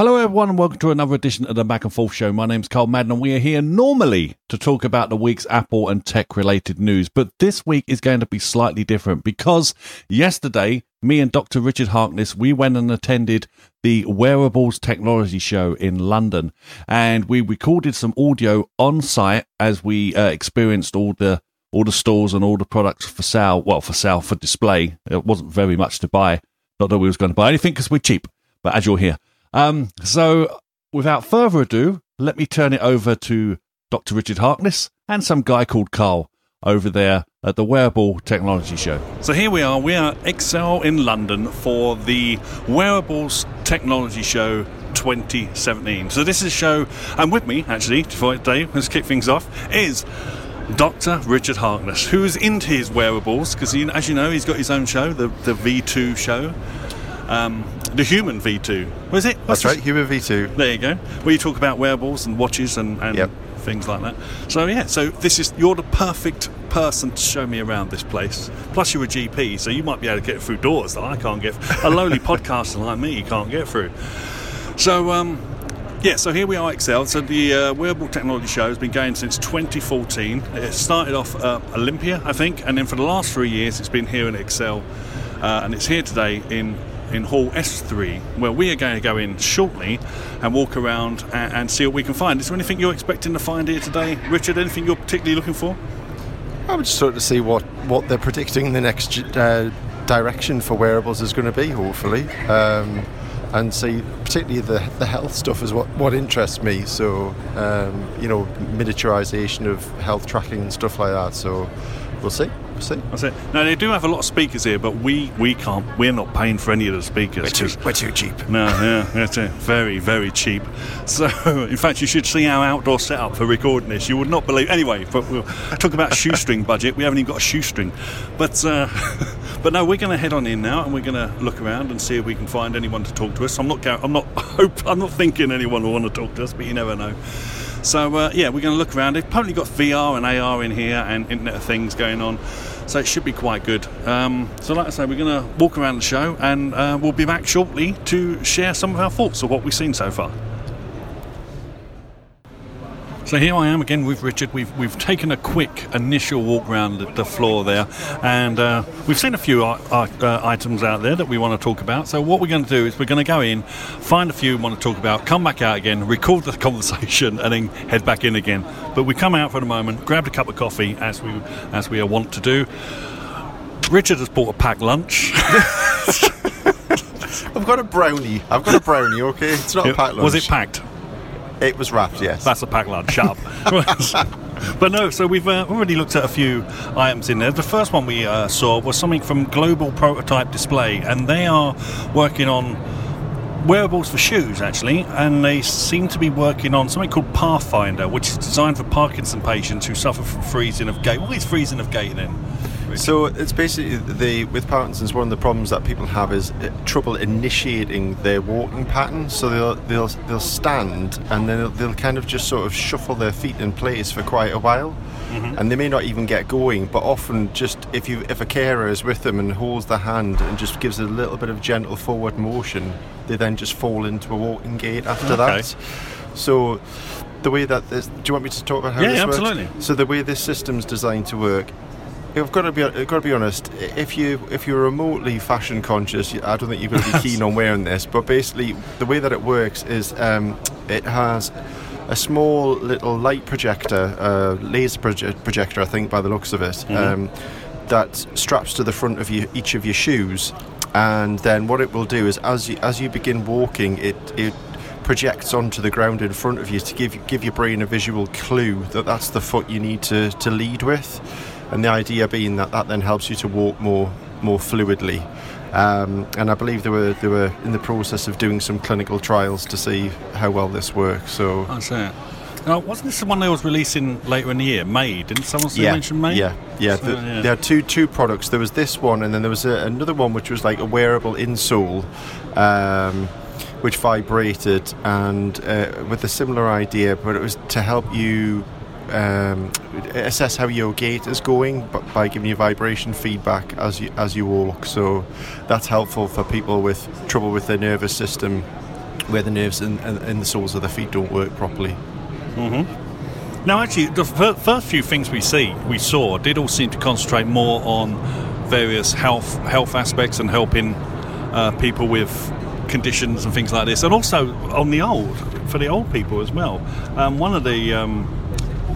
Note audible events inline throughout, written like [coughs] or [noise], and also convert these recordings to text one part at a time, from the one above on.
Hello, everyone, and welcome to another edition of the Mac and Forth Show. My name's Carl Madden, and we are here normally to talk about the week's Apple and tech related news. But this week is going to be slightly different because yesterday, me and Dr. Richard Harkness, we went and attended the Wearables Technology Show in London, and we recorded some audio on site as we uh, experienced all the all the stores and all the products for sale. Well, for sale for display. It wasn't very much to buy. Not that we was going to buy anything because we're cheap, but as you'll hear. Um, so, without further ado, let me turn it over to Dr. Richard Harkness and some guy called Carl over there at the Wearable Technology Show. So here we are. We are Excel in London for the Wearables Technology Show 2017. So this is a show, and with me actually for today, let's kick things off, is Dr. Richard Harkness, who's into his wearables because, as you know, he's got his own show, the, the V2 show. Um, the Human V2. Was it? What's That's right, Human V2. There you go. Where you talk about wearables and watches and, and yep. things like that. So yeah, so this is you're the perfect person to show me around this place. Plus you're a GP, so you might be able to get through doors that I can't get. A lowly [laughs] podcaster like me can't get through. So um, yeah, so here we are, Excel. So the uh, Wearable Technology Show has been going since 2014. It started off uh, Olympia, I think, and then for the last three years it's been here in Excel, uh, and it's here today in in Hall S3, where we are going to go in shortly and walk around and, and, see what we can find. Is there anything you're expecting to find here today, Richard? Anything you're particularly looking for? I would just sort of see what, what they're predicting the next uh, direction for wearables is going to be, hopefully. Um, and see, particularly the, the health stuff is what, what interests me. So, um, you know, miniaturization of health tracking and stuff like that. So, we'll see. See? That's it. Now they do have a lot of speakers here, but we, we can't. We're not paying for any of the speakers. We're too, we're too cheap. No, yeah, that's it. Very, very cheap. [laughs] So, in fact, you should see our outdoor setup for recording this. You would not believe. Anyway, but we'll talk about shoestring budget. We haven't even got a shoestring, but uh, [laughs] but no, we're going to head on in now, and we're going to look around and see if we can find anyone to talk to us. I'm not. I'm not. [laughs] Hope. I'm not thinking anyone will want to talk to us, but you never know. So uh, yeah, we're going to look around. They've probably got VR and AR in here and Internet of Things going on, so it should be quite good. Um, so like I say, we're going to walk around the show and uh, we'll be back shortly to share some of our thoughts of what we've seen so far. So here I am again with Richard. We've we've taken a quick initial walk around the floor there, and uh, we've seen a few uh, uh, items out there that we want to talk about. So what we're going to do is we're going to go in, find a few we want to talk about, come back out again, record the [laughs] conversation, and then head back in again. But we come out for the moment, grabbed a cup of coffee as we as we are wont to do. Richard has bought a packed lunch. [laughs] I've got a brownie. I've got a brownie. Okay, it's not a packed lunch. Was it packed? It was wrapped, yes. That's a pack lad. Shut up. but no, so we've uh, already looked at a few items in there. The first one we uh, saw was something from Global Prototype Display, and they are working on wearables for shoes actually, and they seem to be working on something called Pathfinder, which is designed for Parkinson patients who suffer from freezing of gait. What is freezing of gait then? So it's basically the with Parkinson's one of the problems that people have is uh, trouble initiating their walking pattern. So they'll they'll they'll stand and then they'll, they'll kind of just sort of shuffle their feet in place for quite a while. Mm-hmm. And they may not even get going, but often just if you if a carer is with them and holds the hand and just gives a little bit of gentle forward motion, they then just fall into a walking gait after okay. that. So the way that this, do you want me to talk about how yeah, this absolutely. works? So the way this system's designed to work I've got to be I've got to be honest. If you if you're remotely fashion conscious, I don't think you're going to be [laughs] keen on wearing this. But basically, the way that it works is um, it has a small little light projector, uh, laser proje- projector, I think, by the looks of it, mm-hmm. um, that straps to the front of you, each of your shoes. And then what it will do is, as you as you begin walking, it it projects onto the ground in front of you to give give your brain a visual clue that that's the foot you need to, to lead with and the idea being that that then helps you to walk more more fluidly. Um, and I believe they were they were in the process of doing some clinical trials to see how well this works. So that's it. Now, wasn't this the one they was releasing later in the year? May didn't someone yeah, mention May? Yeah, yeah. So, the, yeah. There are two two products. There was this one, and then there was a, another one which was like a wearable insole. Um, which vibrated and uh, with a similar idea, but it was to help you um, assess how your gait is going by giving you vibration feedback as you as you walk so that's helpful for people with trouble with their nervous system where the nerves in, the soles of the feet don't work properly. Now, actually, the fir- first few things we see, we saw, did all seem to concentrate more on various health health aspects and helping uh, people with conditions and things like this, and also on the old for the old people as well. Um, one of the um,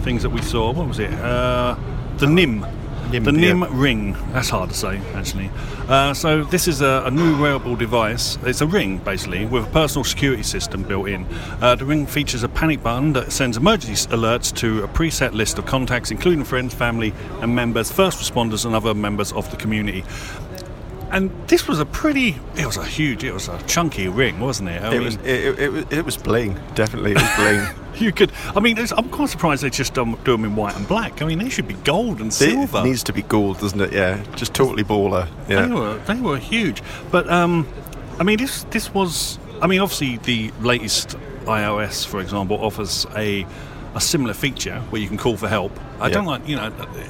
things that we saw, what was it? Uh, the Nimb. Nimb, the yeah. Nimb ring. That's hard to say, actually. Uh, so this is a, a new wearable device. It's a ring, basically, with a personal security system built in. Uh, the ring features a panic button that sends emergency alerts to a preset list of contacts, including friends, family, and members, first responders, and other members of the community. And this was a pretty. It was a huge. It was a chunky ring, wasn't it? I It mean, was it, it, was- it was bling, definitely. It was bling. [laughs] you could. I mean, I'm quite surprised they just do them in white and black. I mean, they should be gold and silver. it needs to be gold, doesn't it? Yeah, just totally baller. They were they were huge, but um, I mean this this was I mean obviously the latest iOS, for example, offers a a similar feature where you can call for help. I Yeah. don't like you know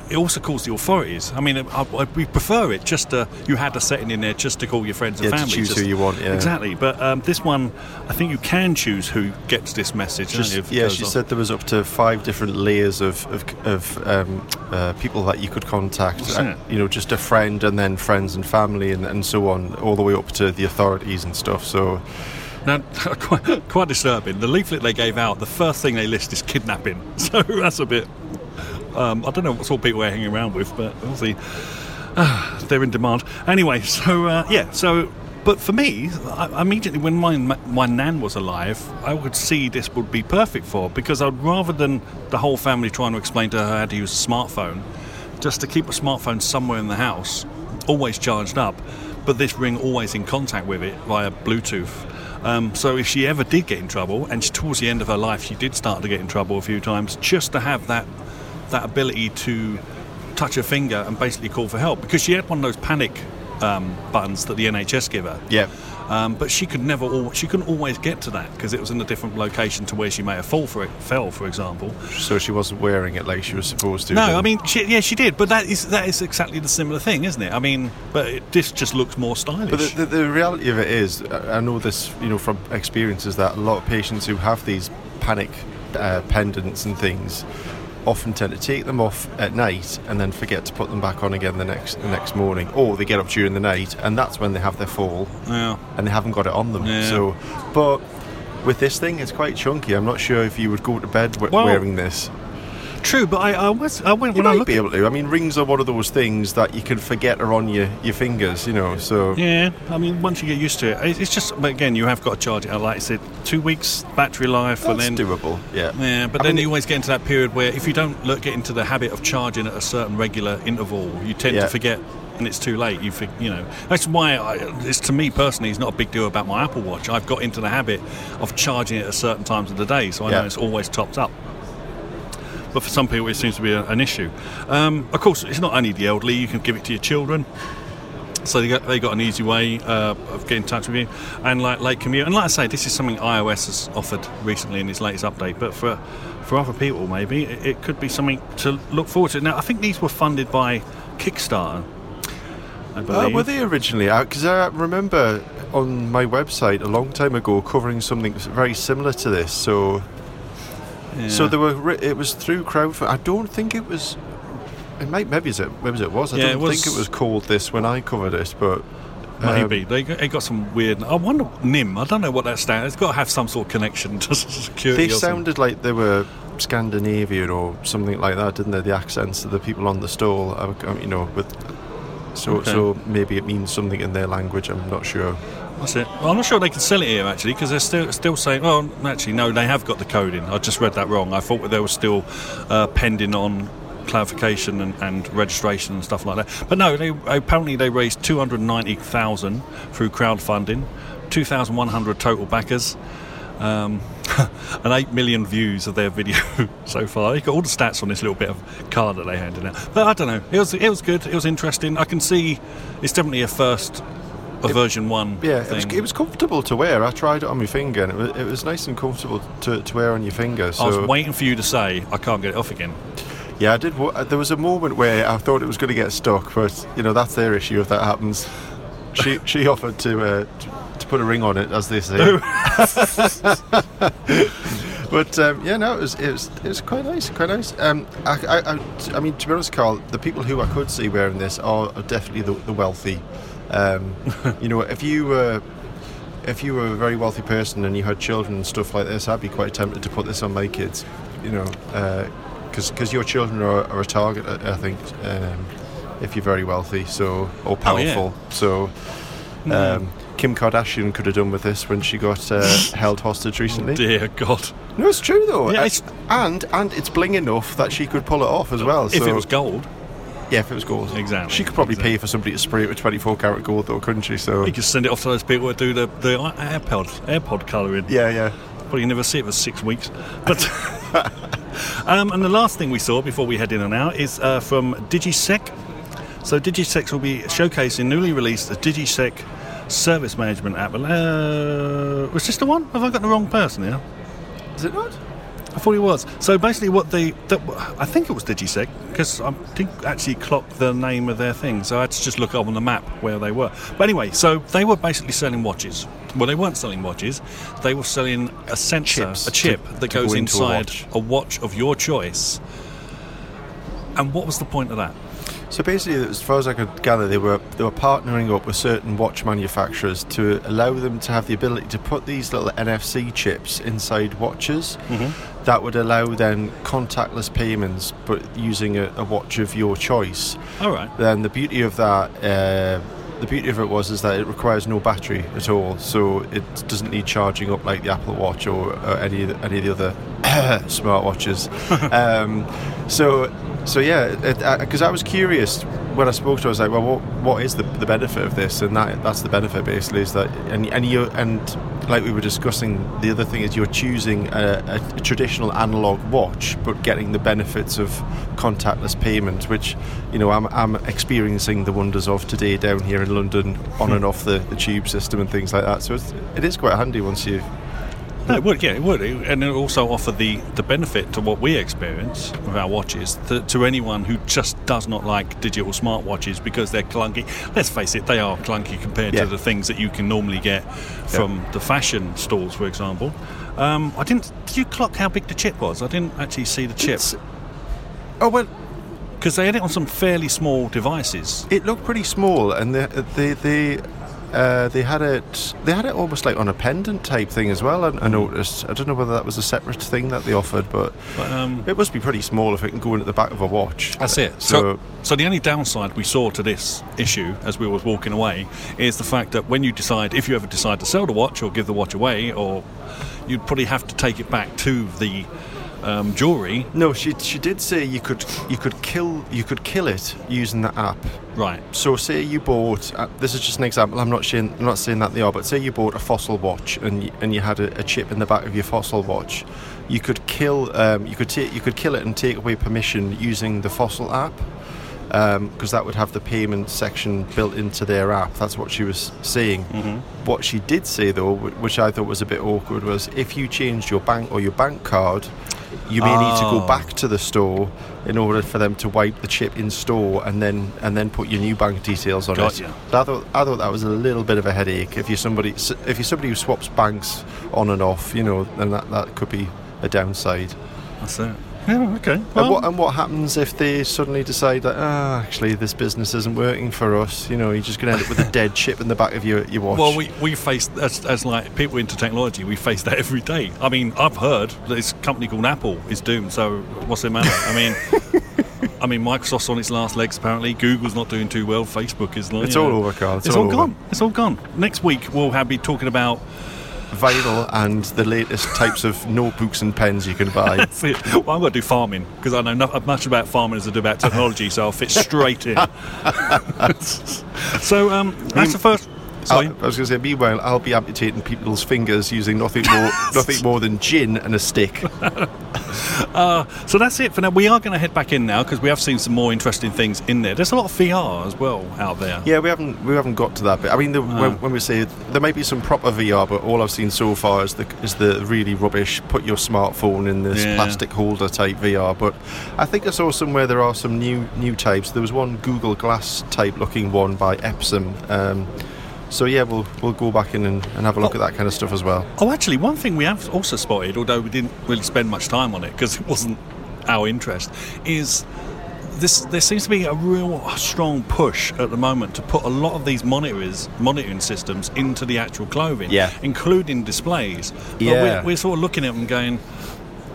it also calls the authorities. I mean I, I, we prefer it just to you had a setting in there just to call your friends and Yeah, to family. choose just- who you want, yeah. exactly. But um, this one, I think you can choose who gets this message. Just, yeah. She off. said there was up to five different layers of of, of um, uh, people that you could contact. Uh, you know, just a friend, and then friends and family, and, and so on, all the way up to the authorities and stuff. So Now, [laughs] quite, quite disturbing. The leaflet they gave out, the first thing they list is kidnapping. [laughs] So that's a bit. Um, I don't know what sort of people they're hanging around with, but obviously uh, [sighs] they're in demand. Anyway, [laughs] so uh, yeah, so. But for me, I, immediately when my my nan was alive, I would see this would be perfect for because I'd rather than the whole family trying to explain to her how to use a smartphone, just to keep a smartphone somewhere in the house, always charged up, but this ring always in contact with it via Bluetooth. Um, so if she ever did get in trouble, and towards the end of her life she did start to get in trouble a few times, just to have that that ability to touch her finger and basically call for help, because she had one of those panic um, buttons that the NHS give her. yeah, Um, but she could never, al- she couldn't always get to that because it was in a different location to where she may have fall for it, fell, for example. so she wasn't wearing it like she was supposed to. No, then. I mean, she, yeah, she did, but that is that is exactly the similar thing, isn't it? I mean, but it, this just looks more stylish. But the, the, the reality of it is, I know this, you know, from experiences that a lot of patients who have these panic uh, pendants and things often tend to take them off at night and then forget to put them back on again the next the next morning, or they get up during the night and that's when they have their fall yeah. and they haven't got it on them. Yeah. So, but with this thing, it's quite chunky. I'm not sure if you would go to bed w- Well, wearing this. True, but I, I was I went You when I looked be able to. I mean, rings are one of those things that you can forget are on your, your fingers, you know. So Yeah, I mean, once you get used to it, it- it's just. But again, you have got to charge it. Like I said, two weeks battery life, and that's then doable. Yeah. yeah. But I then mean, you always get into that period where if you don't look, get into the habit of charging at a certain regular interval, you tend Yeah. to forget. And it's too late. You think, you know. That's why I, it's to me personally, it's not a big deal about my Apple Watch. I've got into the habit of charging it at certain times of the day, so I Yeah. know it's always topped up. But for some people, it seems to be a, an issue. Um, of course, it's not only the elderly. You can give it to your children. So they got, they got an easy way uh, of getting in touch with you, and like late commute. And like I say, this is something iOS has offered recently in its latest update. But for for other people, maybe it, it could be something to look forward to. Now, I think these were funded by Kickstarter. Uh, were they originally out? Because I remember on my website a long time ago covering something very similar to this. So, so there were. It was through crowdfunding. I don't think it was. It might maybe it maybe it was. I Yeah, don't was- think it was called this when I covered it, but um, Maybe they got, they got some weird. I wonder Nimb. I don't know what that stands. It's got to have some sort of connection to [laughs] security. They sounded like they were Scandinavian or something like that, didn't they? The accents of the people on the stall, I- you know, with. So, Okay. so maybe it means something in their language. I'm not sure. That's it. Well, I'm not sure they can sell it here actually because they're still still saying. Well, actually, no, they have got the coding. I just read that wrong. I thought they were still uh, pending on clarification and, and registration and stuff like that. But no, they apparently they raised 290,000 through crowdfunding, 2,100 total backers. Um, [laughs] and 8 million views of their video [laughs] so far. You got all the stats on this little bit of card that they handed out. But I don't know. It was it was good. It was interesting. I can see it's definitely a first, a version one. Yeah, it was, it was comfortable to wear. I tried it on my finger, and it was, it was nice and comfortable to, to wear on your finger. So I was waiting for you to say I can't get it off again. yeah, I did. There was a moment where I thought it was going to get stuck, but you know that's their issue if that happens. She [laughs] she offered to uh, to put a ring on it, as they say. [laughs] [laughs] but um, yeah, no, it was, it was it was quite nice, quite nice. Um, I, I, I, I mean, to be honest, Carl, the people who I could see wearing this are, are definitely the, the wealthy. Um, [laughs] you know, if you were if you were a very wealthy person and you had children and stuff like this, I'd be quite tempted to put this on my kids. You know, because uh, because your children are, are, a target, I think, um, if you're very wealthy, so or powerful. Oh, yeah. So. Um, Kim Kardashian could have done with this when she got uh, [laughs] held hostage recently. Oh dear God! No, it's true though. Yeah, Uh, it's- and and it's bling enough that she could pull it off as well. If so, it was gold, yeah, if it was gold, Exactly, She could probably exactly. pay for somebody to spray it with 24 karat gold, though, couldn't she? So you could send it off to those people that do the the AirPod AirPod colouring. yeah, yeah. Well, you never see it for six weeks. But [laughs] um, and the last thing we saw before we head in and out is uh, from Digiseq. So Digiseq will be showcasing newly released the Digiseq service management app. Uh, was this the one? Have I got the wrong person here? Is it not? I thought it was. So basically, what they, the, I think it was Digiseq because I didn't actually clock the name of their thing, so I had to just look up on the map where they were. But anyway, so they were basically selling watches. Well, they weren't selling watches; they were selling a sensor, Chips a chip to- that to goes go into a inside watch. a watch of your choice. And what was the point of that? So basically, as far as I could gather, they were they were partnering up with certain watch manufacturers to allow them to have the ability to put these little NFC chips inside watches. Mm-hmm. That would allow then contactless payments, but using a, a watch of your choice. All right. then the beauty of that uh, the beauty of it was is that it requires no battery at all so it doesn't need charging up like the Apple Watch or, or any of the, any of the other [coughs] smartwatches [laughs] um, so so yeah because I was curious when I spoke to her I was like well what, what is the, the benefit of this and that that's the benefit basically is that and and you and like we were discussing the other thing is you're choosing a, a, a traditional analog watch but getting the benefits of contactless payment which you know I'm, I'm experiencing the wonders of today down here in London on hmm. and off the, the tube system and things like that. So it's, it is quite handy once you No, it would, yeah, it would, and it also offer the, the benefit to what we experience with our watches to, to anyone who just does not like digital smartwatches because they're clunky. Let's face it, they are clunky compared Yeah. to the things that you can normally get from the fashion stores, for example. Um, I didn't. Did you clock how big the chip was? I didn't actually see the chip It's- oh well because they had it on some fairly small devices. it looked pretty small and they they they uh, they had it they had it almost like on a pendant type thing as well I, I noticed I don't know whether that was a separate thing that they offered but But, um, it must be pretty small if it can go in at the back of a watch That's it. so, So, so the only downside we saw to this issue as we were walking away is the fact that when you decide, if you ever decide to sell the watch or give the watch away, or you'd probably have to take it back to the um, jewelry. no she she did say you could you could kill you could kill it using the app Right. So say you bought. Uh, this is just an example. I'm not saying I'm not saying that they are, but say you bought a fossil watch and you, and you had a, a chip in the back of your fossil watch. You could kill. Um, you could take. You could kill it and take away permission using the fossil app, because that would have the payment section built into their app. That's what she was saying. What she did say though, which I thought was a bit awkward, was if you changed your bank or your bank card, you may need to Oh. go ah. back to the store in order for them to wipe the chip in store and then and then put your new bank details on it. I thought I thought that was a little bit of a headache. If you're somebody if you're somebody who swaps banks on and off, you know, then that, that could be a downside. That's it. Yeah. Okay. and what and what happens if they suddenly decide that ah actually this business isn't working for us? You know, you're just going to end up with a dead chip in the back of your, your watch. well, we, we face as, as like people into technology, we face that every day. I mean, I've heard that this company called Apple is doomed. So what's the matter? I mean, [laughs] I mean, Microsoft's on its last legs. Apparently, Google's not doing too well. Facebook is. Like, It's all know, over, Carl. It's It's, all all, over. gone. It's all gone. Next week we'll have be talking about. Vinyl and the latest types of notebooks and pens you can buy. [laughs] That's it. Well, I'm going to do farming because I know not much about farming as I do about technology, so I'll fit straight in. [laughs] [laughs] so um, that's the first. Sorry. I, was going to say, meanwhile, I'll be amputating people's fingers using nothing more, [laughs] nothing more than gin and a stick. [laughs] So that's it for now. We are going to head back in now because we have seen some more interesting things in there. There's a lot of VR as well out there. Yeah, we haven't we haven't got to that bit. I mean, the, when, when we say there might be some proper VR, but all I've seen so far is the is the really rubbish. Put your smartphone in this Yeah. plastic holder type VR. But I think I saw somewhere there are some new new types. There was one Google Glass type looking one by Epson. Um, So yeah, we'll we'll go back in and, and have a look Oh. at that kind of stuff as well. Oh, actually, one thing we have also spotted, although we didn't really spend much time on it because it wasn't our interest, is this. There seems to be a real strong push at the moment to put a lot of these monitors, monitoring systems into the actual clothing, Yeah. including displays. But Yeah. we're, we're sort of looking at them going.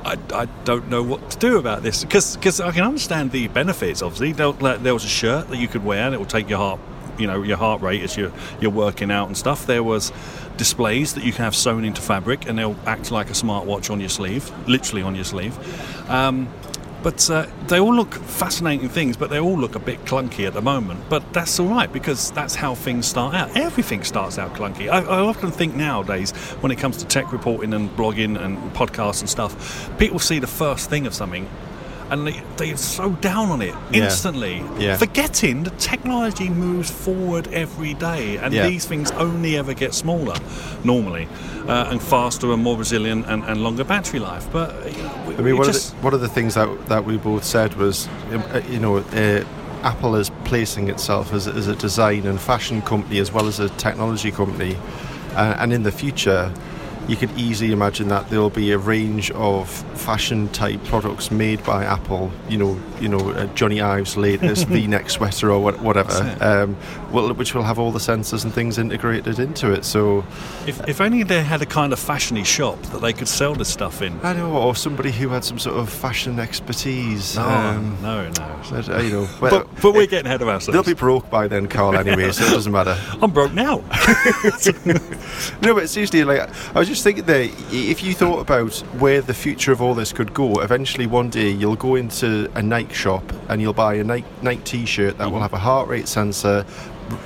I, I don't know what to do about this because I can understand the benefits. Obviously, there, like, there was a shirt that you could wear and it will take your heart, you know, your heart rate as you're you're working out and stuff. There was displays that you can have sewn into fabric and they'll act like a smartwatch on your sleeve, literally on your sleeve. Um, but uh, they all look fascinating things, but they all look a bit clunky at the moment. But that's all right because that's how things start out. Everything starts out clunky. I, I often think nowadays, when it comes to tech reporting and blogging and podcasts and stuff, people see the first thing of something and they, they're so down on it Yeah. instantly, Yeah. forgetting that technology moves forward every day and Yeah. these things only ever get smaller normally uh, and faster and more resilient and, and longer battery life. But you know, we, I mean, one, just, of the, one of the things that that we both said was, um, uh, you know, uh, Apple is placing itself as, as a design and fashion company as well as a technology company, uh, and in the future, you could easily imagine that there will be a range of fashion type products made by Apple. You know, you know, uh, Jony Ive's latest [laughs] V-neck sweater or what, whatever, um, well, which will have all the sensors and things integrated into it. So if, if only they had a kind of fashiony shop that they could sell this stuff in. I know, or somebody who had some sort of fashion expertise. No, um, no, no. But, uh, you know, well, But, but we're getting ahead of ourselves. they'll be broke by then, Carl. Anyway, so it doesn't matter. [laughs] I'm broke now. [laughs] No, but seriously, like I was just thinking there, i- if you thought about where the future of all this could go, eventually one day you'll go into a Nike shop and you'll buy a Nike, Nike T-shirt that will have a heart rate sensor,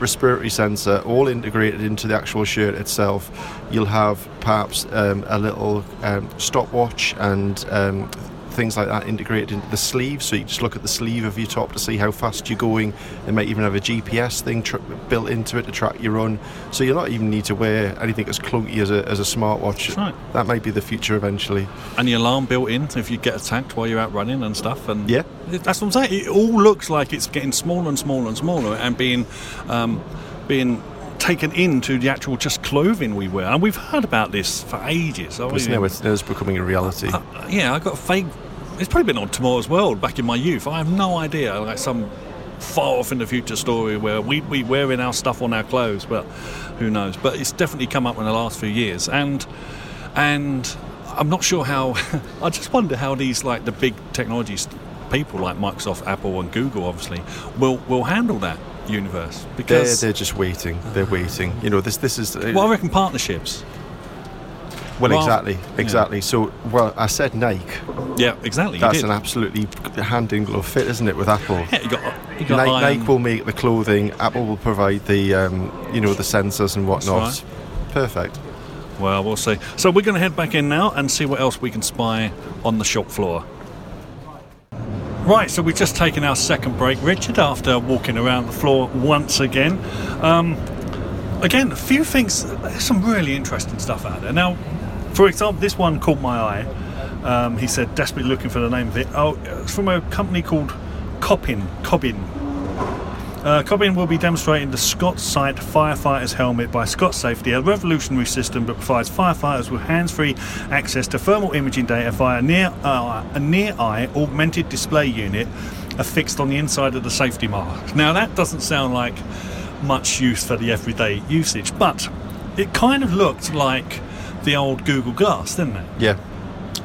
respiratory sensor, all integrated into the actual shirt itself. You'll have perhaps um, a little um, stopwatch and. Um, Things like that integrated into the sleeve, so you just look at the sleeve of your top to see how fast you're going. It might even have a GPS thing built into it to track your run, so you'll not even need to wear anything as clunky as a, as a smartwatch. That's right. That might be the future eventually. and the alarm built in if you get attacked while you're out running and stuff. And Yeah. that's what I'm saying. It all looks like it's getting smaller and smaller and smaller, and being um, being taken into the actual just clothing we wear. And we've heard about this for ages. I It's now it's, now it's becoming a reality. uh, yeah, I got a fake. It's probably been on Tomorrow's World back in my youth. I have no idea, like some far off in the future story where we we wearing our stuff on our clothes, but who knows? But it's definitely come up in the last few years, and and I'm not sure how. [laughs] I just wonder how these like the big technologies people like Microsoft, Apple, and Google obviously will will handle that universe they're, because they're just waiting. They're waiting. You know, this this is uh, well, I reckon partnerships. Well, well, exactly, yeah. exactly. So, well, I said Nike. Yeah, exactly. That's an absolutely hand in glove fit, isn't it, with Apple? yeah, you got you got Nike, Nike will make the clothing. Apple will provide the, um, you know, the sensors and whatnot. right. Perfect. Well, we'll see. So we're going to head back in now and see what else we can spy on the shop floor. Right, so we've just taken our second break, Richard, after walking around the floor once again. Um, again, a few things, there's some really interesting stuff out there. Now, for example, this one caught my eye. Um, he said, desperately looking for the name of it. Oh, it's from a company called Kopin. Cobbin. Uh, Cobbin will be demonstrating the Scott Sight Firefighter's Helmet by Scott Safety, a revolutionary system that provides firefighters with hands-free access to thermal imaging data via near, uh, a near-eye augmented display unit affixed on the inside of the safety mask. Now that doesn't sound like much use for the everyday usage, but it kind of looked like the old Google Glass, didn't they? Yeah.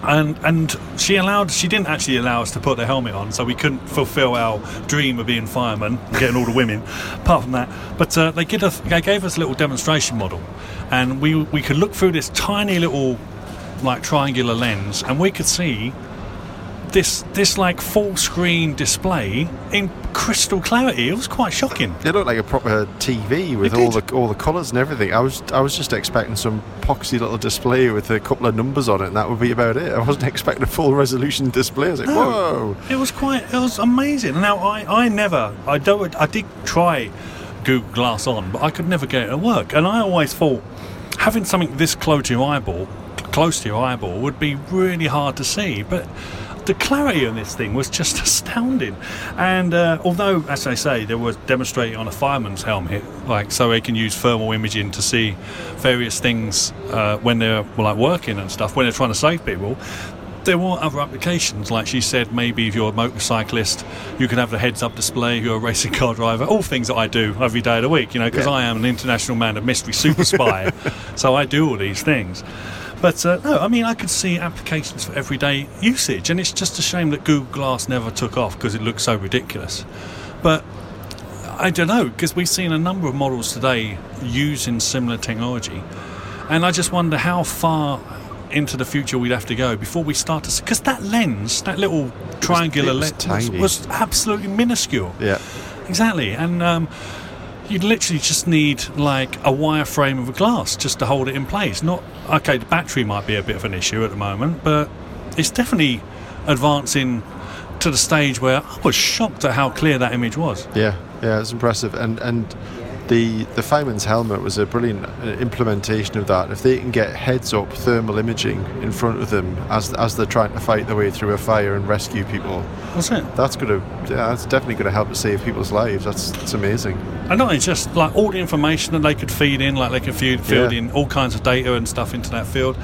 and and she allowed she didn't actually allow us to put the helmet on so we couldn't fulfill our dream of being firemen and getting all the women [laughs] apart from that but uh, they, gave us, they gave us a little demonstration model and we we could look through this tiny little like triangular lens and we could see this this like full screen display in crystal clarity it was quite shocking It looked like a proper TV with all the all the colours and everything. I was I was just expecting some poxy little display with a couple of numbers on it, and that would be about it. I wasn't [laughs] expecting a full resolution display. I was like, whoa! It was quite. It was amazing. Now I, I never. I don't. I did try Google Glass on, but I could never get it to work. And I always thought having something this close to your eyeball, close to your eyeball, would be really hard to see. But the clarity on this thing was just [laughs] astounding. And uh, although, as I say, they were demonstrating on a fireman's helmet, like so they can use thermal imaging to see various things uh, when they're well, like working and stuff when they're trying to save people. There were other applications, like she said, maybe if you're a motorcyclist, you can have the heads-up display. If you're a racing car driver, all things that I do every day of the week, you know, because Yeah. I am an international man of mystery, super spy, [laughs] so I do all these things. But uh, no, I mean, I could see applications for everyday usage, and it's just a shame that Google Glass never took off because it looks so ridiculous. But I don't know, because we've seen a number of models today using similar technology, and I just wonder how far into the future we'd have to go before we start to. Because that lens, that little triangular lens, was, was absolutely minuscule. Yeah. Exactly, and um, you'd literally just need like a wireframe of a glass just to hold it in place. Not okay. The battery might be a bit of an issue at the moment, but it's definitely advancing to the stage where I was shocked at how clear that image was. Yeah, yeah, it's impressive, and and the the fireman's helmet was a brilliant uh, implementation of that. If they can get heads up thermal imaging in front of them as as they're trying to fight their way through a fire and rescue people, That's it. that's gonna yeah, that's definitely gonna help to save people's lives. That's that's amazing. And not only just like all the information that they could feed in, like they could feed, field Yeah. in all kinds of data and stuff into that field.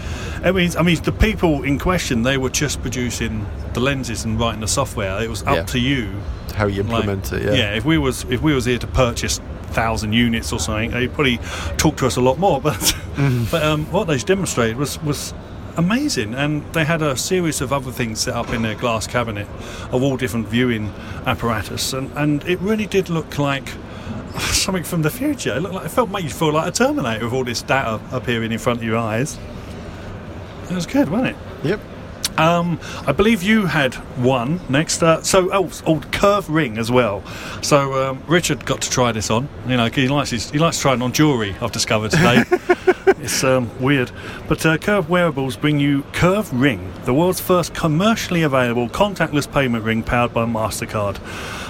I mean, I mean, the people in question, they were just producing the lenses and writing the software. It was up Yeah. to you How you like- implement it, yeah. if we was if we was here to purchase thousand units or something, they'd probably talk to us a lot more. [laughs] But Mm-hmm. but um, what they demonstrated was was amazing, and they had a series of other things set up in their glass cabinet of all different viewing apparatus, and and it really did look like. [laughs] Something from the future. It looked like it felt made you feel like a Terminator with all this data appearing in front of your eyes. It was good, wasn't it? Yep. Um, I believe you had one next. Uh, so, oh, oh, Kerv ring as well. So um, Richard got to try this on. You know, he likes his, he likes trying on jewellery. I've discovered today. [laughs] it's um, weird, but uh, Kerv Wearables bring you Kerv Ring, the world's first commercially available contactless payment ring powered by Mastercard.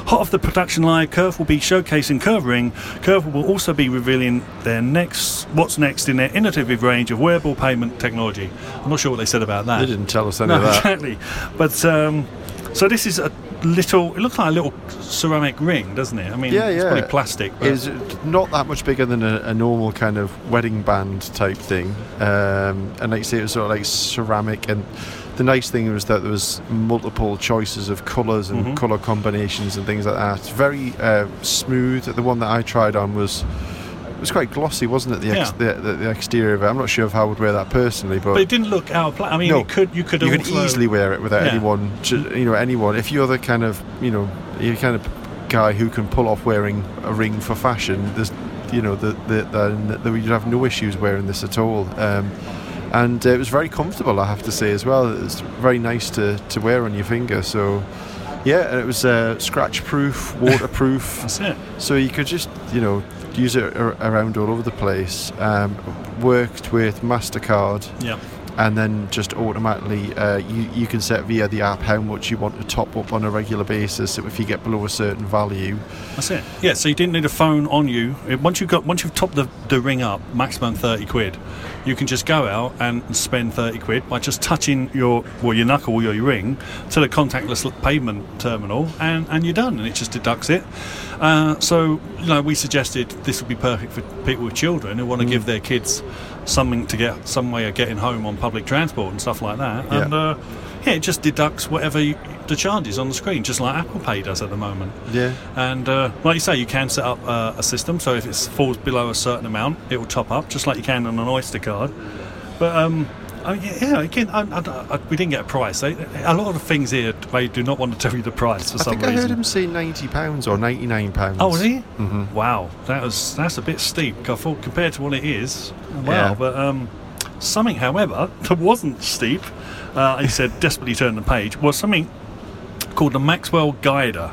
Hot off the production line, Kerv will be showcasing Kerv Ring. Kerv will also be revealing their next, what's next in their innovative range of wearable payment technology. I'm not sure what they said about that. They didn't tell us any No, of that. exactly. But um, so this is a little. It looks like a little ceramic ring, doesn't it? I mean, Yeah, it's yeah. probably plastic. But Is not that much bigger than a, a normal kind of wedding band type thing, um, and like you say, it was sort of like ceramic. And the nice thing was that there was multiple choices of colours and Mhm. colour combinations and things like that. It's very uh, smooth. The one that I tried on was was quite glossy, wasn't it? The, ex- Yeah. the, the, the exterior of it. I'm not sure if I would wear that personally, but. but it didn't look out of place. I mean, No. you could you could you also, easily wear it without Yeah. anyone, you know, anyone. If you're the kind of, you know, you're kind of guy who can pull off wearing a ring for fashion, there's, you know, the, the, the, the, you'd have no issues wearing this at all. Um, and uh, it was very comfortable, I have to say as well. It's very nice to, to wear on your finger. So, yeah, and it was uh, scratch proof, [laughs] waterproof. That's it. So you could just, you know, use it ar- around all over the place. Um, worked with Mastercard, Yeah. And then just automatically uh, you you can set via the app how much you want to top up on a regular basis. So if you get below a certain value, That's it. Yeah. So you didn't need a phone on you. Once you've got once you've topped the, the ring up, maximum thirty quid, you can just go out and spend thirty quid by just touching your well your knuckle or your ring to the contactless payment terminal, and, and you're done, and it just deducts it. Uh, so you know we suggested this would be perfect for people with children who want to give their kids something to get some way of getting home on public transport and stuff like that. Yeah. And uh, yeah, it just deducts whatever you, the charge is on the screen, just like Apple Pay does at the moment. yeah, And uh, like you say, you can set up uh, a system. So if it falls below a certain amount, it will top up, just like you can on an Oyster card. But um, oh, yeah, yeah, again, I, I, I, we didn't get a price. They, a lot of the things here, they do not want to tell you the price for I some think I reason. heard him say ninety pounds or ninety nine pounds. Oh, was he? Mhm. Wow, that was that's a bit steep. I thought compared to what it is. Wow, Yeah. but um, something, however, [laughs] that wasn't steep. Uh, he said, desperately turn the page. Was something called the Maxwell Guider.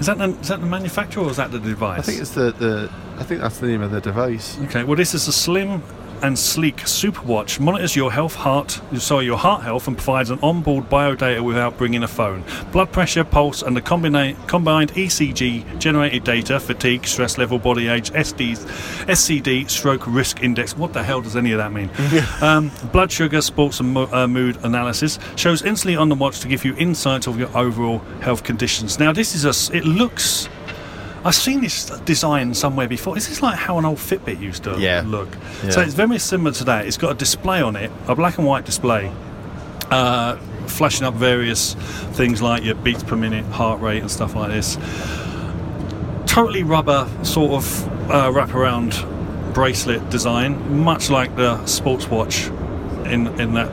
Is that the, is that the manufacturer or is that the device? I think it's the, the I think that's the name of the device. Okay, well, this is a slim and sleek Superwatch monitors your health, heart, sorry, your heart health, and provides an onboard bio data without bringing a phone. Blood pressure, pulse, and the combined ECG generated data, fatigue, stress level, body age, SDs, SCD, stroke risk index. What the hell does any of that mean? [laughs] um, blood sugar, sports, and mo- uh, mood analysis shows instantly on the watch to give you insights of your overall health conditions. Now, this is a. It looks. I've seen this design somewhere before. Is this like how an old Fitbit used to Yeah. look? Yeah. So it's very similar to that. It's got a display on it, a black and white display, uh, flashing up various things like your beats per minute, heart rate, and stuff like this. Totally rubber sort of uh, wraparound bracelet design, much like the sports watch in in that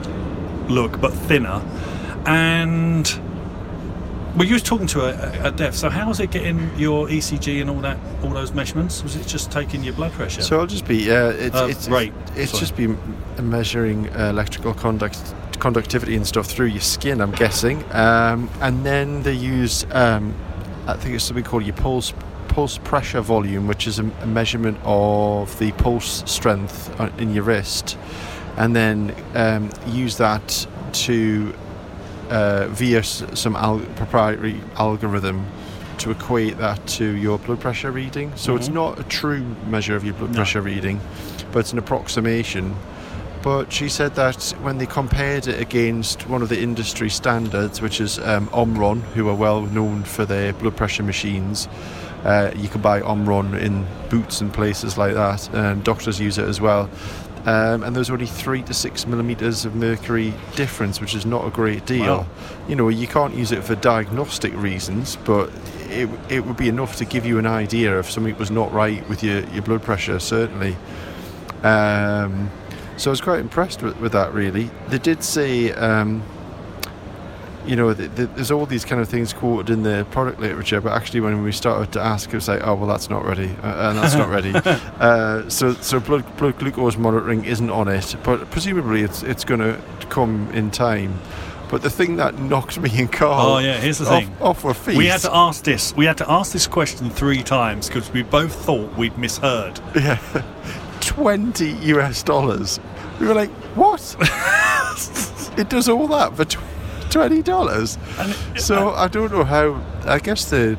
look, but thinner. And well, you was talking to a, a deaf. So how's it getting your ECG and all that, all those measurements? Was it just taking your blood pressure? So I'll just be yeah. It's Uh, it's rate, It's sorry. just be measuring uh, electrical conduct conductivity and stuff through your skin. I'm guessing, um, and then they use um, I think it's something called your pulse pulse pressure volume, which is a, a measurement of the pulse strength in your wrist, and then um, use that to uh, via s- some al- proprietary algorithm to equate that to your blood pressure reading. So it's Mhm. not a true measure of your blood No. pressure reading, but it's an approximation. But she said that when they compared it against one of the industry standards, which is um, Omron, who are well known for their blood pressure machines, uh, you can buy Omron in Boots and places like that, and doctors use it as well. Um, and there's only three to six millimeters of mercury difference, which is not a great deal. Wow. You know, you can't use it for diagnostic reasons, but it, it would be enough to give you an idea if something was not right with your, your blood pressure, certainly. Um, so I was quite impressed with, with that, really. They did say, um, you know, th- th- there's all these kind of things quoted in the product literature, but actually, when we started to ask, it was like, oh, well, that's not ready, uh, and that's not ready. [laughs] Uh, so, so blood, blood glucose monitoring isn't on it, but presumably it's it's going to come in time. But the thing that knocked me and Carl Oh, yeah, here's the off, thing. off our feet, we had to ask this. We had to ask this question three times because we both thought we'd misheard. yeah, [laughs] 20 US dollars. We were like, what? [laughs] it does all that for tw- $20? So I don't know how. I guess the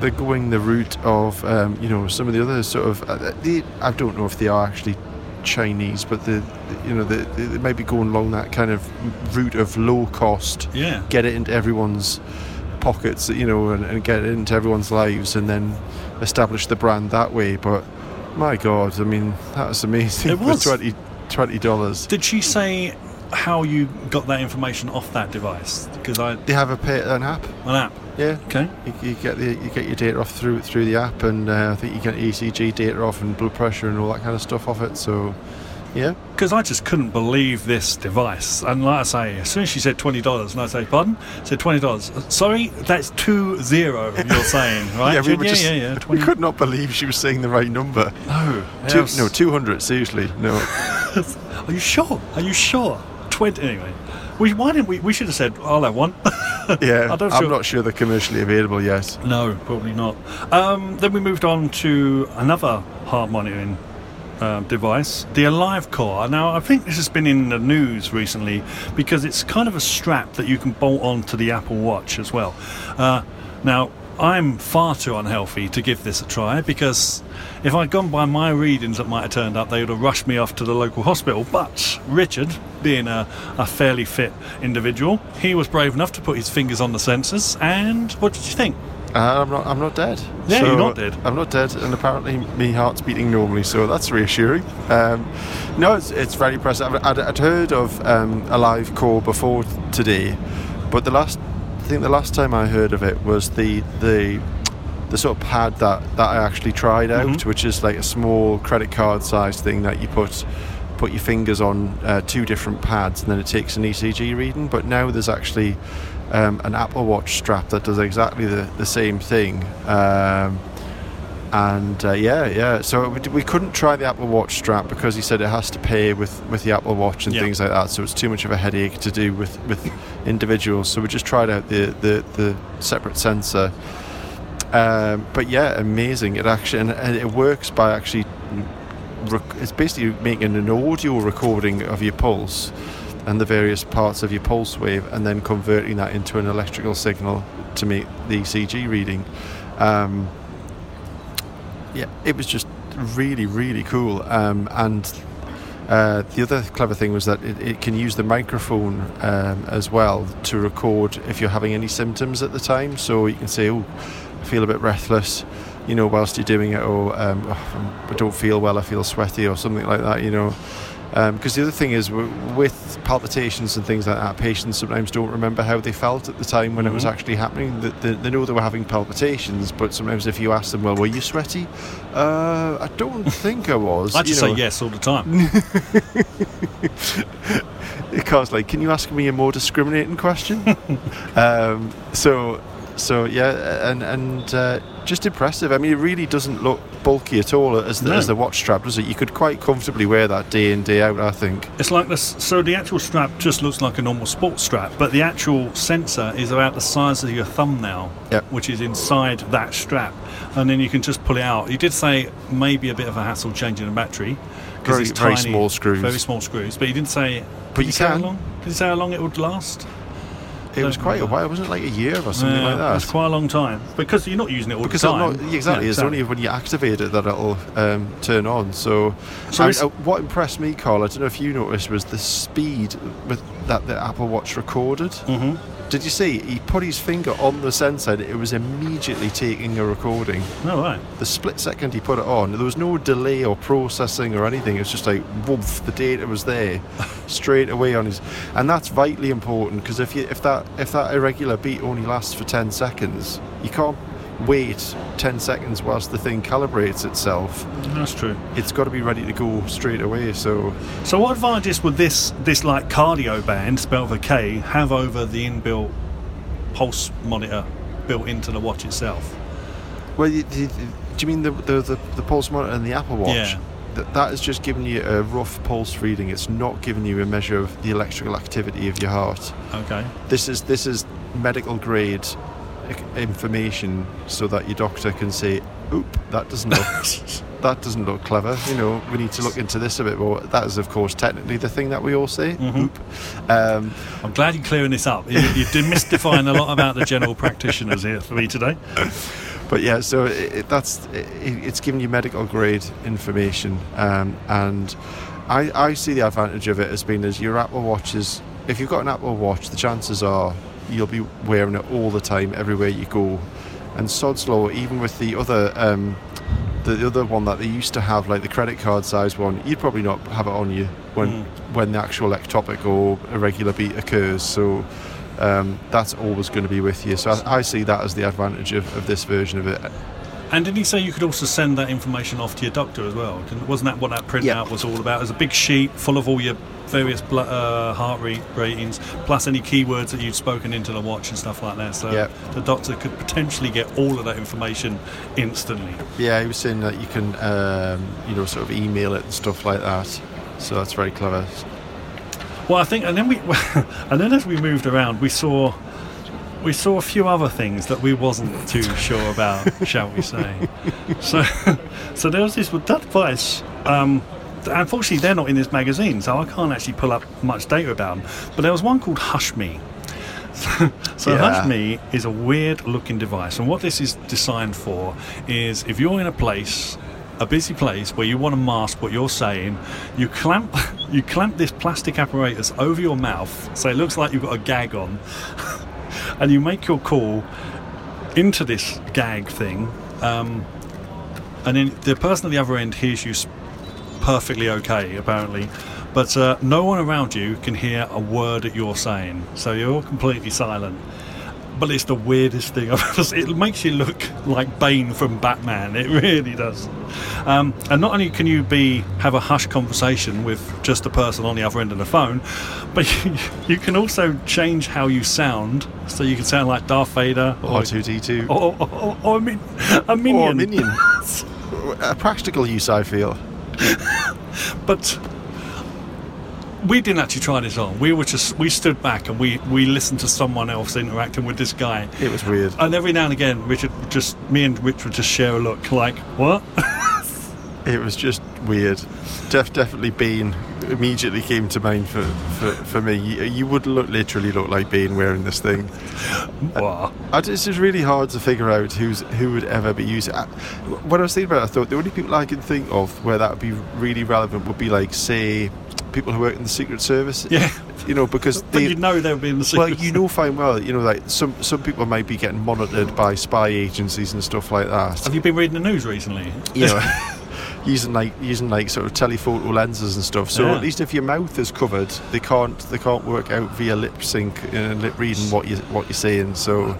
they're going the route of um, you know some of the other sort of. Uh, the, I don't know if they are actually Chinese, but the you know the, they may be going along that kind of route of low cost. yeah. Get it into everyone's pockets, you know, and, and get it into everyone's lives, and then establish the brand that way. But my God, I mean, that was amazing. It was. for 20 dollars. Did she say how you got that information off that device? Because I They have a pay, an app. an app. Yeah, Okay. You, you get the you get your data off through through the app, and uh, I think you get ECG data off and blood pressure and all that kind of stuff off it. So, yeah, Because I just couldn't believe this device. And like I say, as soon as she said twenty dollars, and I say, "Pardon?" said twenty dollars. Sorry, that's two zero. [laughs] You're saying, right? yeah, we were yeah, just yeah, yeah. [laughs] we 20. could not believe she was saying the right number. No, Two, else- no, two hundred. Seriously, no. [laughs] Are you sure? Are you sure? Twenty. Anyway, we why didn't we? We should have said, "I'll have one." [laughs] Yeah, I don't I'm feel- not sure they're commercially available yet. No, probably not. Um, then we moved on to another heart monitoring um, device, the AliveCor. Now, I think this has been in the news recently because it's kind of a strap that you can bolt onto the Apple Watch as well. Uh, now, I'm far too unhealthy to give this a try because if I'd gone by my readings that might have turned up, they would have rushed me off to the local hospital. But Richard, being a, a fairly fit individual, he was brave enough to put his fingers on the sensors. And what did you think? Uh, I'm not. I'm not dead. Yeah, So, you're not dead. I'm not dead, and apparently my heart's beating normally, so that's reassuring. Um, no, it's, it's very impressive. I'd, I'd heard of um, live Core before today, but the last, I think the last time I heard of it was the the the sort of pad that that I actually tried out, Mhm. which is like a small credit card size thing that you put put your fingers on uh, two different pads, and then it takes an ECG reading. But now there's actually um, an Apple Watch strap that does exactly the, the same thing. Um, and uh, yeah, yeah. So we, we couldn't try the Apple Watch strap because he said it has to pay with, with the Apple Watch and Yeah. things like that. So it's too much of a headache to do with, with individuals. So we just tried out the, the, the separate sensor. Um, but yeah, amazing. It actually and, and it works by actually rec- it's basically making an audio recording of your pulse and the various parts of your pulse wave, and then converting that into an electrical signal to make the ECG reading. Um, yeah, it was just really, really cool. Um, and uh, the other clever thing was that it, it can use the microphone um, as well to record if you're having any symptoms at the time. So you can say, "Oh, I feel a bit breathless," you know, whilst you're doing it, or um, oh, "I don't feel well, I feel sweaty," or something like that. You know, because um, the other thing is w- with palpitations and things like that, patients sometimes don't remember how they felt at the time when mm-hmm. it was mm-hmm. actually happening. They, they, they, know they were having palpitations, but sometimes if you ask them, "Well, were you sweaty?" Uh, I don't [laughs] think I was. I just say yes all the time. [laughs] because, like, can you ask me a more discriminating question? [laughs] um, so so yeah, and and uh, just impressive. I mean, it really doesn't look bulky at all as the, no. as the watch strap, does it? You could quite comfortably wear that day in day out. I think it's like this. So the actual strap just looks like a normal sports strap, but the actual sensor is about the size of your thumbnail, yep. which is inside that strap, and then you can just pull it out. You did say maybe a bit of a hassle changing the battery because it's very tiny, small screws, very small screws. But you didn't say. But you, can. How long? Did you say how long it would last? It was quite a while, wasn't it? Like a year or something yeah, like that. It's quite a long time because you're not using it all because the time. Not, exactly, yeah, it's only when you activate it that it'll um, turn on. So, so uh, what impressed me, Carl, I don't know if you noticed, was the speed with that the Apple Watch recorded. Mm-hmm. Did you see? He put his finger on the sensor and it was immediately taking a recording. Oh, right. The split second he put it on, there was no delay or processing or anything. It was just like, woof, the data was there [laughs] straight away on his. And that's vitally important because if, you, if, that, if that irregular beat only lasts for 10 seconds, you can't wait 10 seconds whilst the thing calibrates itself. Mm-hmm. That's true. It's got to be ready to go straight away. So, so what advantages would this this like KardiaBand spelled with a K have over the inbuilt pulse monitor built into the watch itself? Well, you, you, do you mean the, the, the the pulse monitor and the Apple Watch? Yeah. That, that is just giving you a rough pulse reading. It's not giving you a measure of the electrical activity of your heart. Okay. This is this is medical grade information so that your doctor can say, "Oop, that doesn't look [laughs] that doesn't look clever." You know, we need to look into this a bit more. That is, of course, technically the thing that we all say. Mm-hmm. Oop. Um, I'm glad you're clearing this up. You, you're demystifying a lot about the general practitioners here for me today. But yeah, so it, that's it, it's giving you medical grade information, um, and I, I see the advantage of it as being as your Apple Watch is. If you've got an Apple Watch, the chances are you'll be wearing it all the time, everywhere you go. And sod's law, even with the other, um, the, the, other one that they used to have, like the credit card size one, you'd probably not have it on you when mm. when the actual ectopic or irregular beat occurs. So um, that's always going to be with you. So I, I see that as the advantage of, of this version of it. And did he say you could also send that information off to your doctor as well? Wasn't that what that printout yep. was all about? It was a big sheet full of all your various bl- uh, heart rate ratings, plus any keywords that you'd spoken into the watch and stuff like that. So yep. the doctor could potentially get all of that information instantly. Yeah, he was saying that you can, um, you know, sort of email it and stuff like that. So that's very clever. Well, I think, and then we, [laughs] and then as we moved around, we saw we saw a few other things that we wasn't too sure about, shall we say? So, [laughs] so there was this that device. Um, unfortunately, they're not in this magazine, so I can't actually pull up much data about them. But there was one called Hushme. [laughs] so yeah. Hushme is a weird-looking device, and what this is designed for is if you're in a place a busy place where you want to mask what you're saying, you clamp [laughs] you clamp this plastic apparatus over your mouth so it looks like you've got a gag on and you make your call into this gag thing, um, and then the person at the other end hears you perfectly okay, apparently. But uh, no one around you can hear a word that you're saying, so you're completely silent but it's the weirdest thing I've [laughs] ever seen. It makes you look like Bane from Batman. It really does. Um, and not only can you be have a hush conversation with just the person on the other end of the phone, [laughs] but you, you can also change how you sound, so you can sound like Darth Vader or R2D2 or, or, or, or a, min- a minion. Or a minion. [laughs] a practical use, I feel. but we didn't actually try this on. We were just we stood back and we we listened to someone else interacting with this guy. It was weird. And every now and again, Richard just me and Rich would just share a look like what. [laughs] it was just weird. Def, definitely Bean immediately came to mind for, for, for me. You, you would look literally look like Bean wearing this thing. [laughs] Wow. I, it's just really hard to figure out who's who would ever be using. it. When I was thinking about it, I thought the only people I can think of where that would be really relevant would be like, say, people who work in the Secret Service. Yeah. You know, because But they, you know they'll be in the well, secret. you know fine well, you know, like some some people might be getting monitored by spy agencies and stuff like that. Have you been reading the news recently? You know, [laughs] [laughs] using like using like sort of telephoto lenses and stuff. So Yeah. at least if your mouth is covered, they can't they can't work out via lip sync and lip reading what you what you're saying. So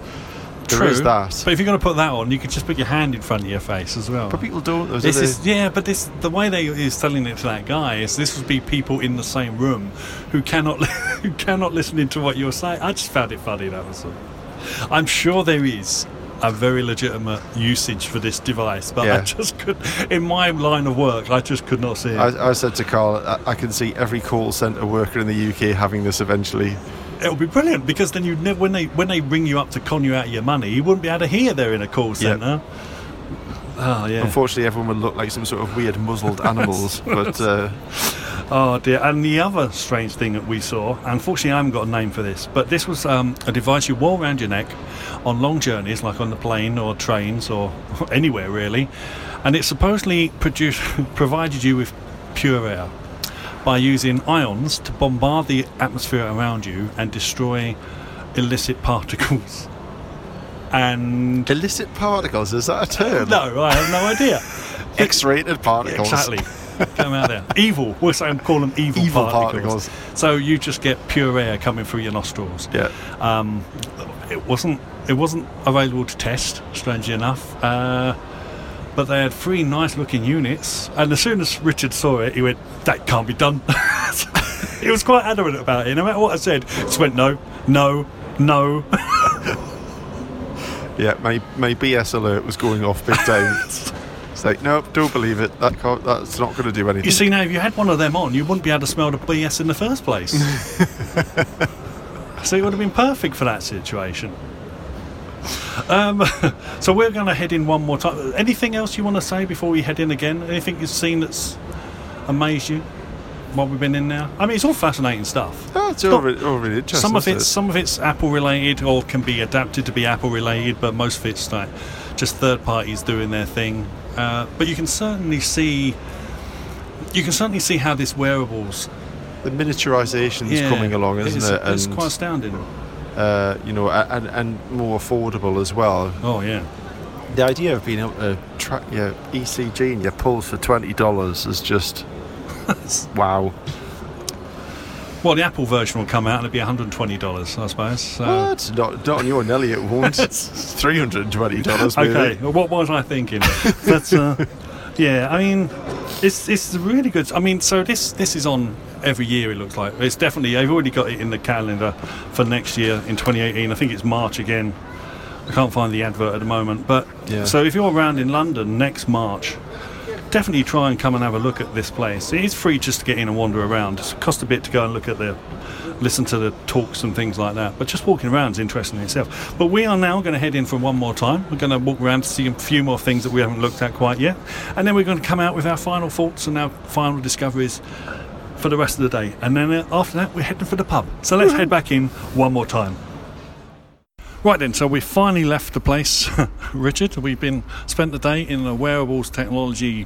there True. is that. But if you're going to put that on, you could just put your hand in front of your face as well. But people don't. though, do This they? is yeah, but this the way they is telling it to that guy is this would be people in the same room who cannot [laughs] who cannot listen into what you're saying. I just found it funny. That was all. I'm sure there is a very legitimate usage for this device, but I just could in my line of work, I just could not see it. I, I said to Carl, I, I can see every call centre worker in the UK having this eventually. It'll be brilliant because then you never when they when they ring you up to con you out of your money, you wouldn't be able to hear they're in a call centre. Oh yeah. Unfortunately, everyone would look like some sort of weird muzzled [laughs] animals. but uh, Oh dear! And the other strange thing that we saw, unfortunately, I haven't got a name for this, but this was um, a device you wore around your neck on long journeys, like on the plane or trains or [laughs] anywhere really, and it supposedly produced [laughs] provided you with pure air by using ions to bombard the atmosphere around you and destroy illicit particles. [laughs] And illicit particles is that a term? no, I have no idea. [laughs] X-rated particles. Exactly. [laughs] Come out there. Evil. We're saying call them evil, Evil particles. particles. So you just get pure air coming through your nostrils. Yeah. Um, it wasn't. It wasn't available to test. Strangely enough. Uh, but they had three nice-looking units, and as soon as Richard saw it, he went, "That can't be done." [laughs] he was quite adamant about it. No matter what I said, just went, "No, no, no." [laughs] Yeah, my, my BS alert was going off big time. [laughs] it's like, nope, don't believe it. That can't, that's not going to do anything. You see, now if you had one of them on, you wouldn't be able to smell the BS in the first place. so it would have been perfect for that situation. Um, [laughs] so we're going to head in one more time. Anything else you want to say before we head in again? Anything you've seen that's amazed you while we've been in now? I mean, it's all fascinating stuff. oh, it's all, really, all really interesting. Some of it's it? some of it's Apple related or can be adapted to be Apple related, but most of it's like just third parties doing their thing. Uh, but you can certainly see you can certainly see how this wearables the miniaturization's yeah, coming along, isn't it's, it? It's quite astounding. Uh, you know, and and more affordable as well. Oh yeah, The idea of being able to track your ECG and your pulse for twenty dollars is just [laughs] wow. well the Apple version will come out and it'll be one hundred and twenty dollars, I suppose. So. What? Not, not on your Nelly, it won't. It's [laughs] three hundred and twenty dollars. Okay, well, what was I thinking? but uh, [laughs] yeah, I mean, it's it's really good. I mean, so this this is on every year. It looks like it's definitely. They've already got it in the calendar for next year in 2018. I think it's March again. I can't find the advert at the moment, but Yeah. so if you're around in London next March. Definitely try and come and have a look at this place. It is free just to get in and wander around. It costs a bit to go and look at the, listen to the talks and things like that. But just walking around is interesting in itself. But we are now going to head in for one more time. We're going to walk around to see a few more things that we haven't looked at quite yet, and then we're going to come out with our final thoughts and our final discoveries for the rest of the day. And then uh, after that, we're heading for the pub. So let's head back in one more time. Right then, so we finally left the place, [laughs] Richard. We've been spent the day in the wearables technology.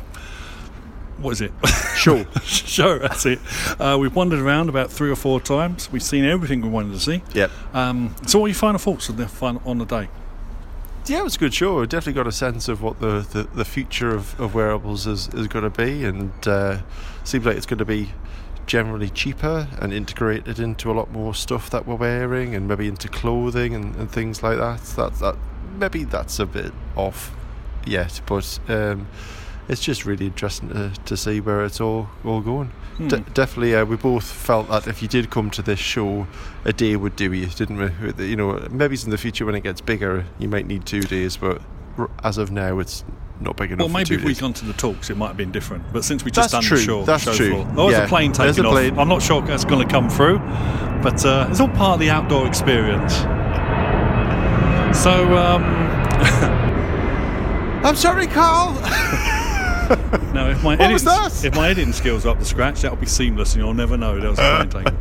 What is it? [laughs] Show. [laughs] Show. That's it. Uh, we've wandered around about three or four times. We've seen everything we wanted to see. Yep. Um, so, what are your final thoughts on the fun on the day? Yeah, it was a good show. I definitely got a sense of what the, the, the future of, of wearables is, is going to be, and uh, seems like it's going to be generally cheaper and integrated into a lot more stuff that we're wearing, and maybe into clothing and, and things like that. That that maybe that's a bit off yet, but um, it's just really interesting to, to see where it's all all going. De- definitely, uh, we both felt that if you did come to this show, a day would do you, didn't we? You know, maybe in the future when it gets bigger, you might need two days, but as of now, it's not big enough. Well, maybe if we'd gone to the talks, it might have been different. But since we just That's done true, the show, that's show true. floor, there was Yeah, a plane taking a off. plane. I'm not sure that's going to come through, but uh, it's all part of the outdoor experience. So, um, [laughs] I'm sorry, Carl. [laughs] now, if my What was editing, that? if my editing skills are up to scratch, that'll be seamless, and you'll never know there was a plane [laughs] taken.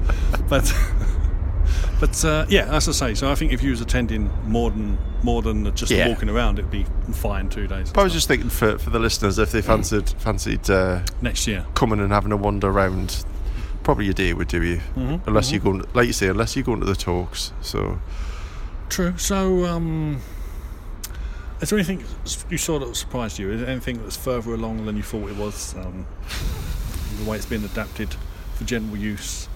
But, but uh, yeah, as I say, so I think if you was attending more than more than just Yeah. walking around, it'd be fine two days I was just thinking for, for the listeners, if they fancied fancied uh, next year. coming and having a wander around, probably a day would do you. Mm-hmm. Unless you go, like you say, unless you go into the talks. So True. So, um, is there anything you saw that surprised you? Is there anything that's further along than you thought it was? Um, the way it's been adapted for general use.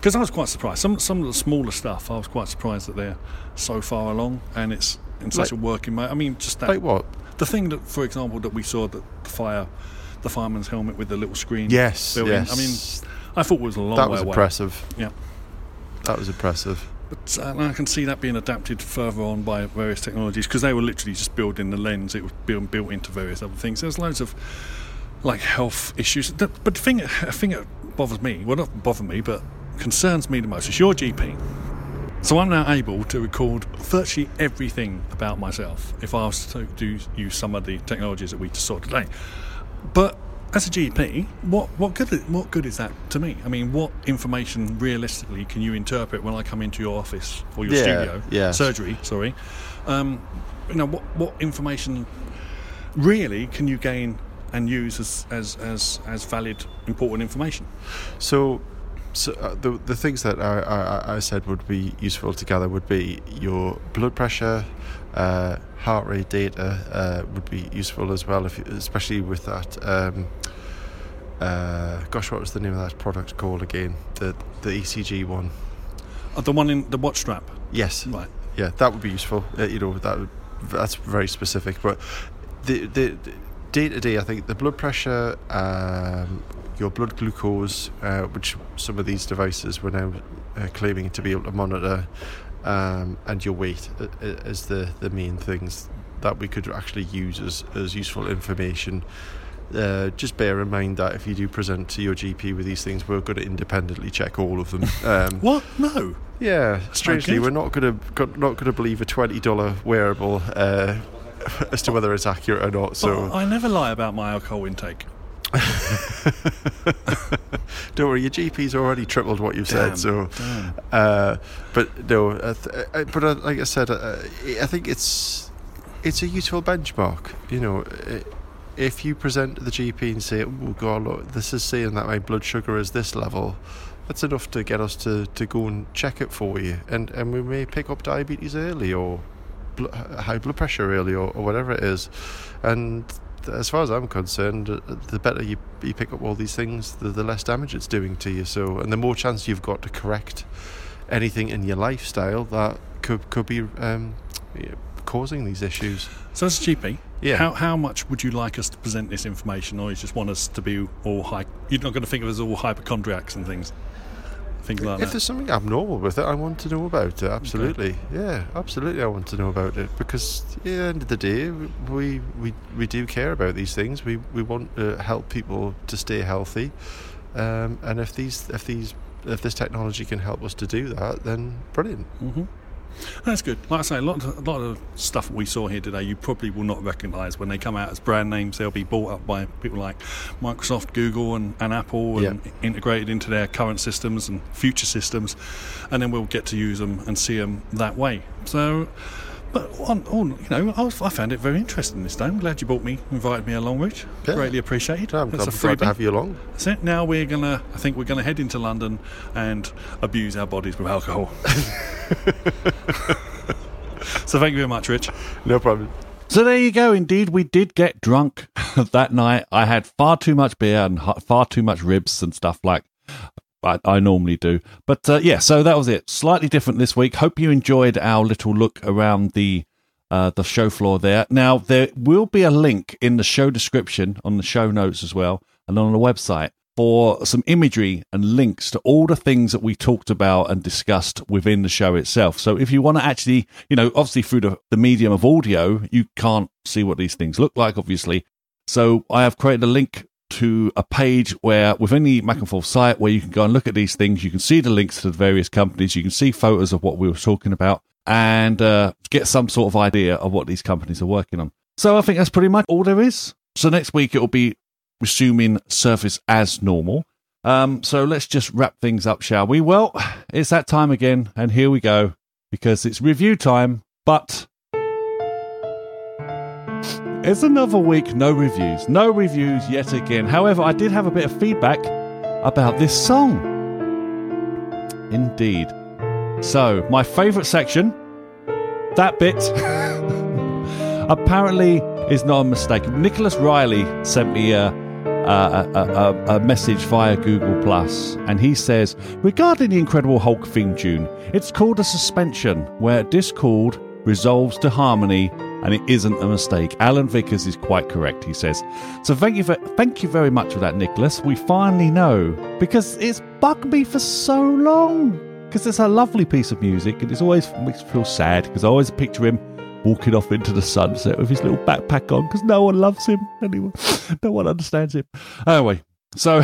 Because I was quite surprised. Some some of the smaller stuff, I was quite surprised that they're so far along and it's in such Like- a working mode. I mean, just that like what? the thing that, for example, that we saw that the fire, the fireman's helmet with the little screen. Yes, built in. yes. I mean, I thought it was a long that way was away. impressive. Yeah. That was impressive. But uh, I can see that being adapted further on by various technologies because they were literally just building the lens. It was being built into various other things. There's loads of like health issues. But the thing, the thing that bothers me, well, not bother me, but concerns me the most is your GP. So I'm now able to record virtually everything about myself if I was to do use some of the technologies that we saw today. But as a GP, what what good what good is that to me? I mean, what information realistically can you interpret when I come into your office or your Yeah, studio yes. surgery? Sorry, um, you know what what information really can you gain and use as as as, as valid important information? So, so uh, the the things that I, I, I said would be useful to gather would be your blood pressure, uh, heart rate data uh, would be useful as well, if you, especially with that. Um, uh, gosh, what was the name of that product called again? The the ECG one. Uh, the one in the watch strap, Yes. right? Yeah, that would be useful. Uh, you know, that would, that's very specific. But the the day to day, I think the blood pressure, um, your blood glucose, uh, which some of these devices were now uh, claiming to be able to monitor, um, and your weight uh, uh, is the the main things that we could actually use as as useful information. Uh, just bear in mind that if you do present to your GP with these things, we're going to independently check all of them. Um, [laughs] What? No. yeah, strangely, we're not going to not going to believe a twenty dollar wearable uh, [laughs] as to whether it's accurate or not. So But I never lie about my alcohol intake. [laughs] don't worry, your GP's already tripled what you've Damn, said. So, uh, but no, uh, th- but uh, like I said, uh, I think it's it's a useful benchmark. You know, if you present to the GP and say, "Oh God, look, this is saying that my blood sugar is this level." That's enough to get us to, to go and check it for you, and and we may pick up diabetes early or bl- high blood pressure really or, or whatever it is, and as far as I'm concerned, the better you, you pick up all these things, the, the less damage it's doing to you. So, and the more chance you've got to correct anything in your lifestyle that could could be um, causing these issues. So as a GP, Yeah. how, how much would you like us to present this information, or you just want us to be all high? You're not going to think of us all hypochondriacs and things, things like if that. there's something abnormal with it, I want to know about it. Absolutely, yeah, absolutely, I want to know about it because at the end of the day, we we, we do care about these things. We we want to help people to stay healthy, um, and if these if these if this technology can help us to do that, then brilliant. hmm That's good. Like I say, a lot, of, a lot of stuff we saw here today, you probably will not recognise when they come out as brand names. They'll be bought up by people like Microsoft, Google, and, and Apple, and integrated into their current systems and future systems, and then we'll get to use them and see them that way. So. But on, on, you know, I, was, I found it very interesting this day. I'm glad you brought me, invited me along, Rich. Yeah. Greatly appreciated. I'm, That's I'm a glad to have you along. That's it. Now we're gonna. I think we're gonna head into London and abuse our bodies with alcohol. [laughs] so thank you very much, Rich. No problem. So there you go. Indeed, we did get drunk [laughs] that night. I had far too much beer and far too much ribs and stuff like I, I normally do. But uh, yeah, so that was it. Slightly different this week. Hope you enjoyed our little look around the uh, the show floor there. Now there will be a link in the show description on the show notes as well, and on the website for some imagery and links to all the things that we talked about and discussed within the show itself. So if you want to actually, you know, obviously through the, the medium of audio, you can't see what these things look like, obviously. So I have created a link to a page where within the Mac and Forth site where you can go and look at these things. You can see the links to the various companies. You can see photos of what we were talking about and uh, get some sort of idea of what these companies are working on. So I think that's pretty much all there is So next week it will be resuming service as normal. Um, so let's just wrap things up, shall we? Well, it's that time again, and here we go because it's review time. But it's another week, no reviews, no reviews yet again. However, I did have a bit of feedback about this song. Indeed. So, my favourite section, that bit, [laughs] apparently is not a mistake. Nicholas Riley sent me a, a, a, a, message via Google Plus, and he says regarding the Incredible Hulk theme tune, it's called a suspension, where discord resolves to harmony, and it isn't a mistake. Alan Vickers is quite correct, he says. So thank you, for, thank you very much for that, Nicholas. We finally know because it's bugged me for so long. Because it's a lovely piece of music, and it's always makes me feel sad because I always picture him walking off into the sunset with his little backpack on because no one loves him anymore. [laughs] no one understands him. Anyway, so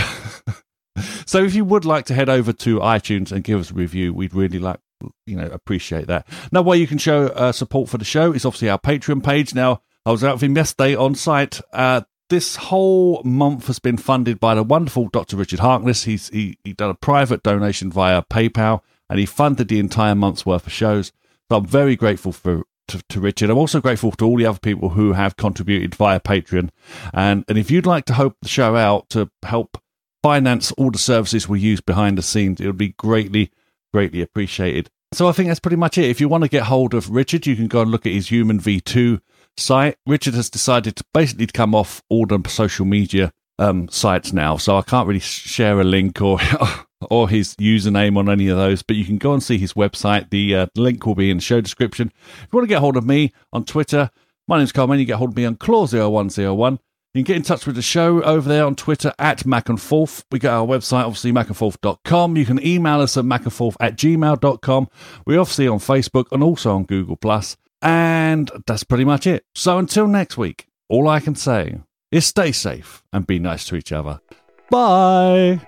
[laughs] so if you would like to head over to iTunes and give us a review, we'd really like you know appreciate that. Now, way you can show uh, support for the show is obviously our Patreon page. Now, I was out with him yesterday on site. Uh, this whole month has been funded by the wonderful Dr. Richard Harkness. He's he, he done a private donation via PayPal, and he funded the entire month's worth of shows. So I'm very grateful for to, to, Richard. I'm also grateful to all the other people who have contributed via Patreon. And, and if you'd like to help the show out to help finance all the services we use behind the scenes, it would be greatly, greatly appreciated. So I think that's pretty much it. If you want to get hold of Richard, you can go and look at his Human V2 site. Richard has decided to basically come off all the social media um, sites now, so I can't really share a link or [laughs] or his username on any of those, but you can go and see his website. The uh, link will be in the show description. If you want to get hold of me on Twitter, my name's Carl You get hold of me on Claw0101. You can get in touch with the show over there on Twitter at Mac and Forth. We got our website, obviously, macandforth.com. You can email us at macandforth at gmail.com. We're obviously on Facebook and also on Google. And that's pretty much it. So until next week, all I can say is stay safe and be nice to each other. Bye.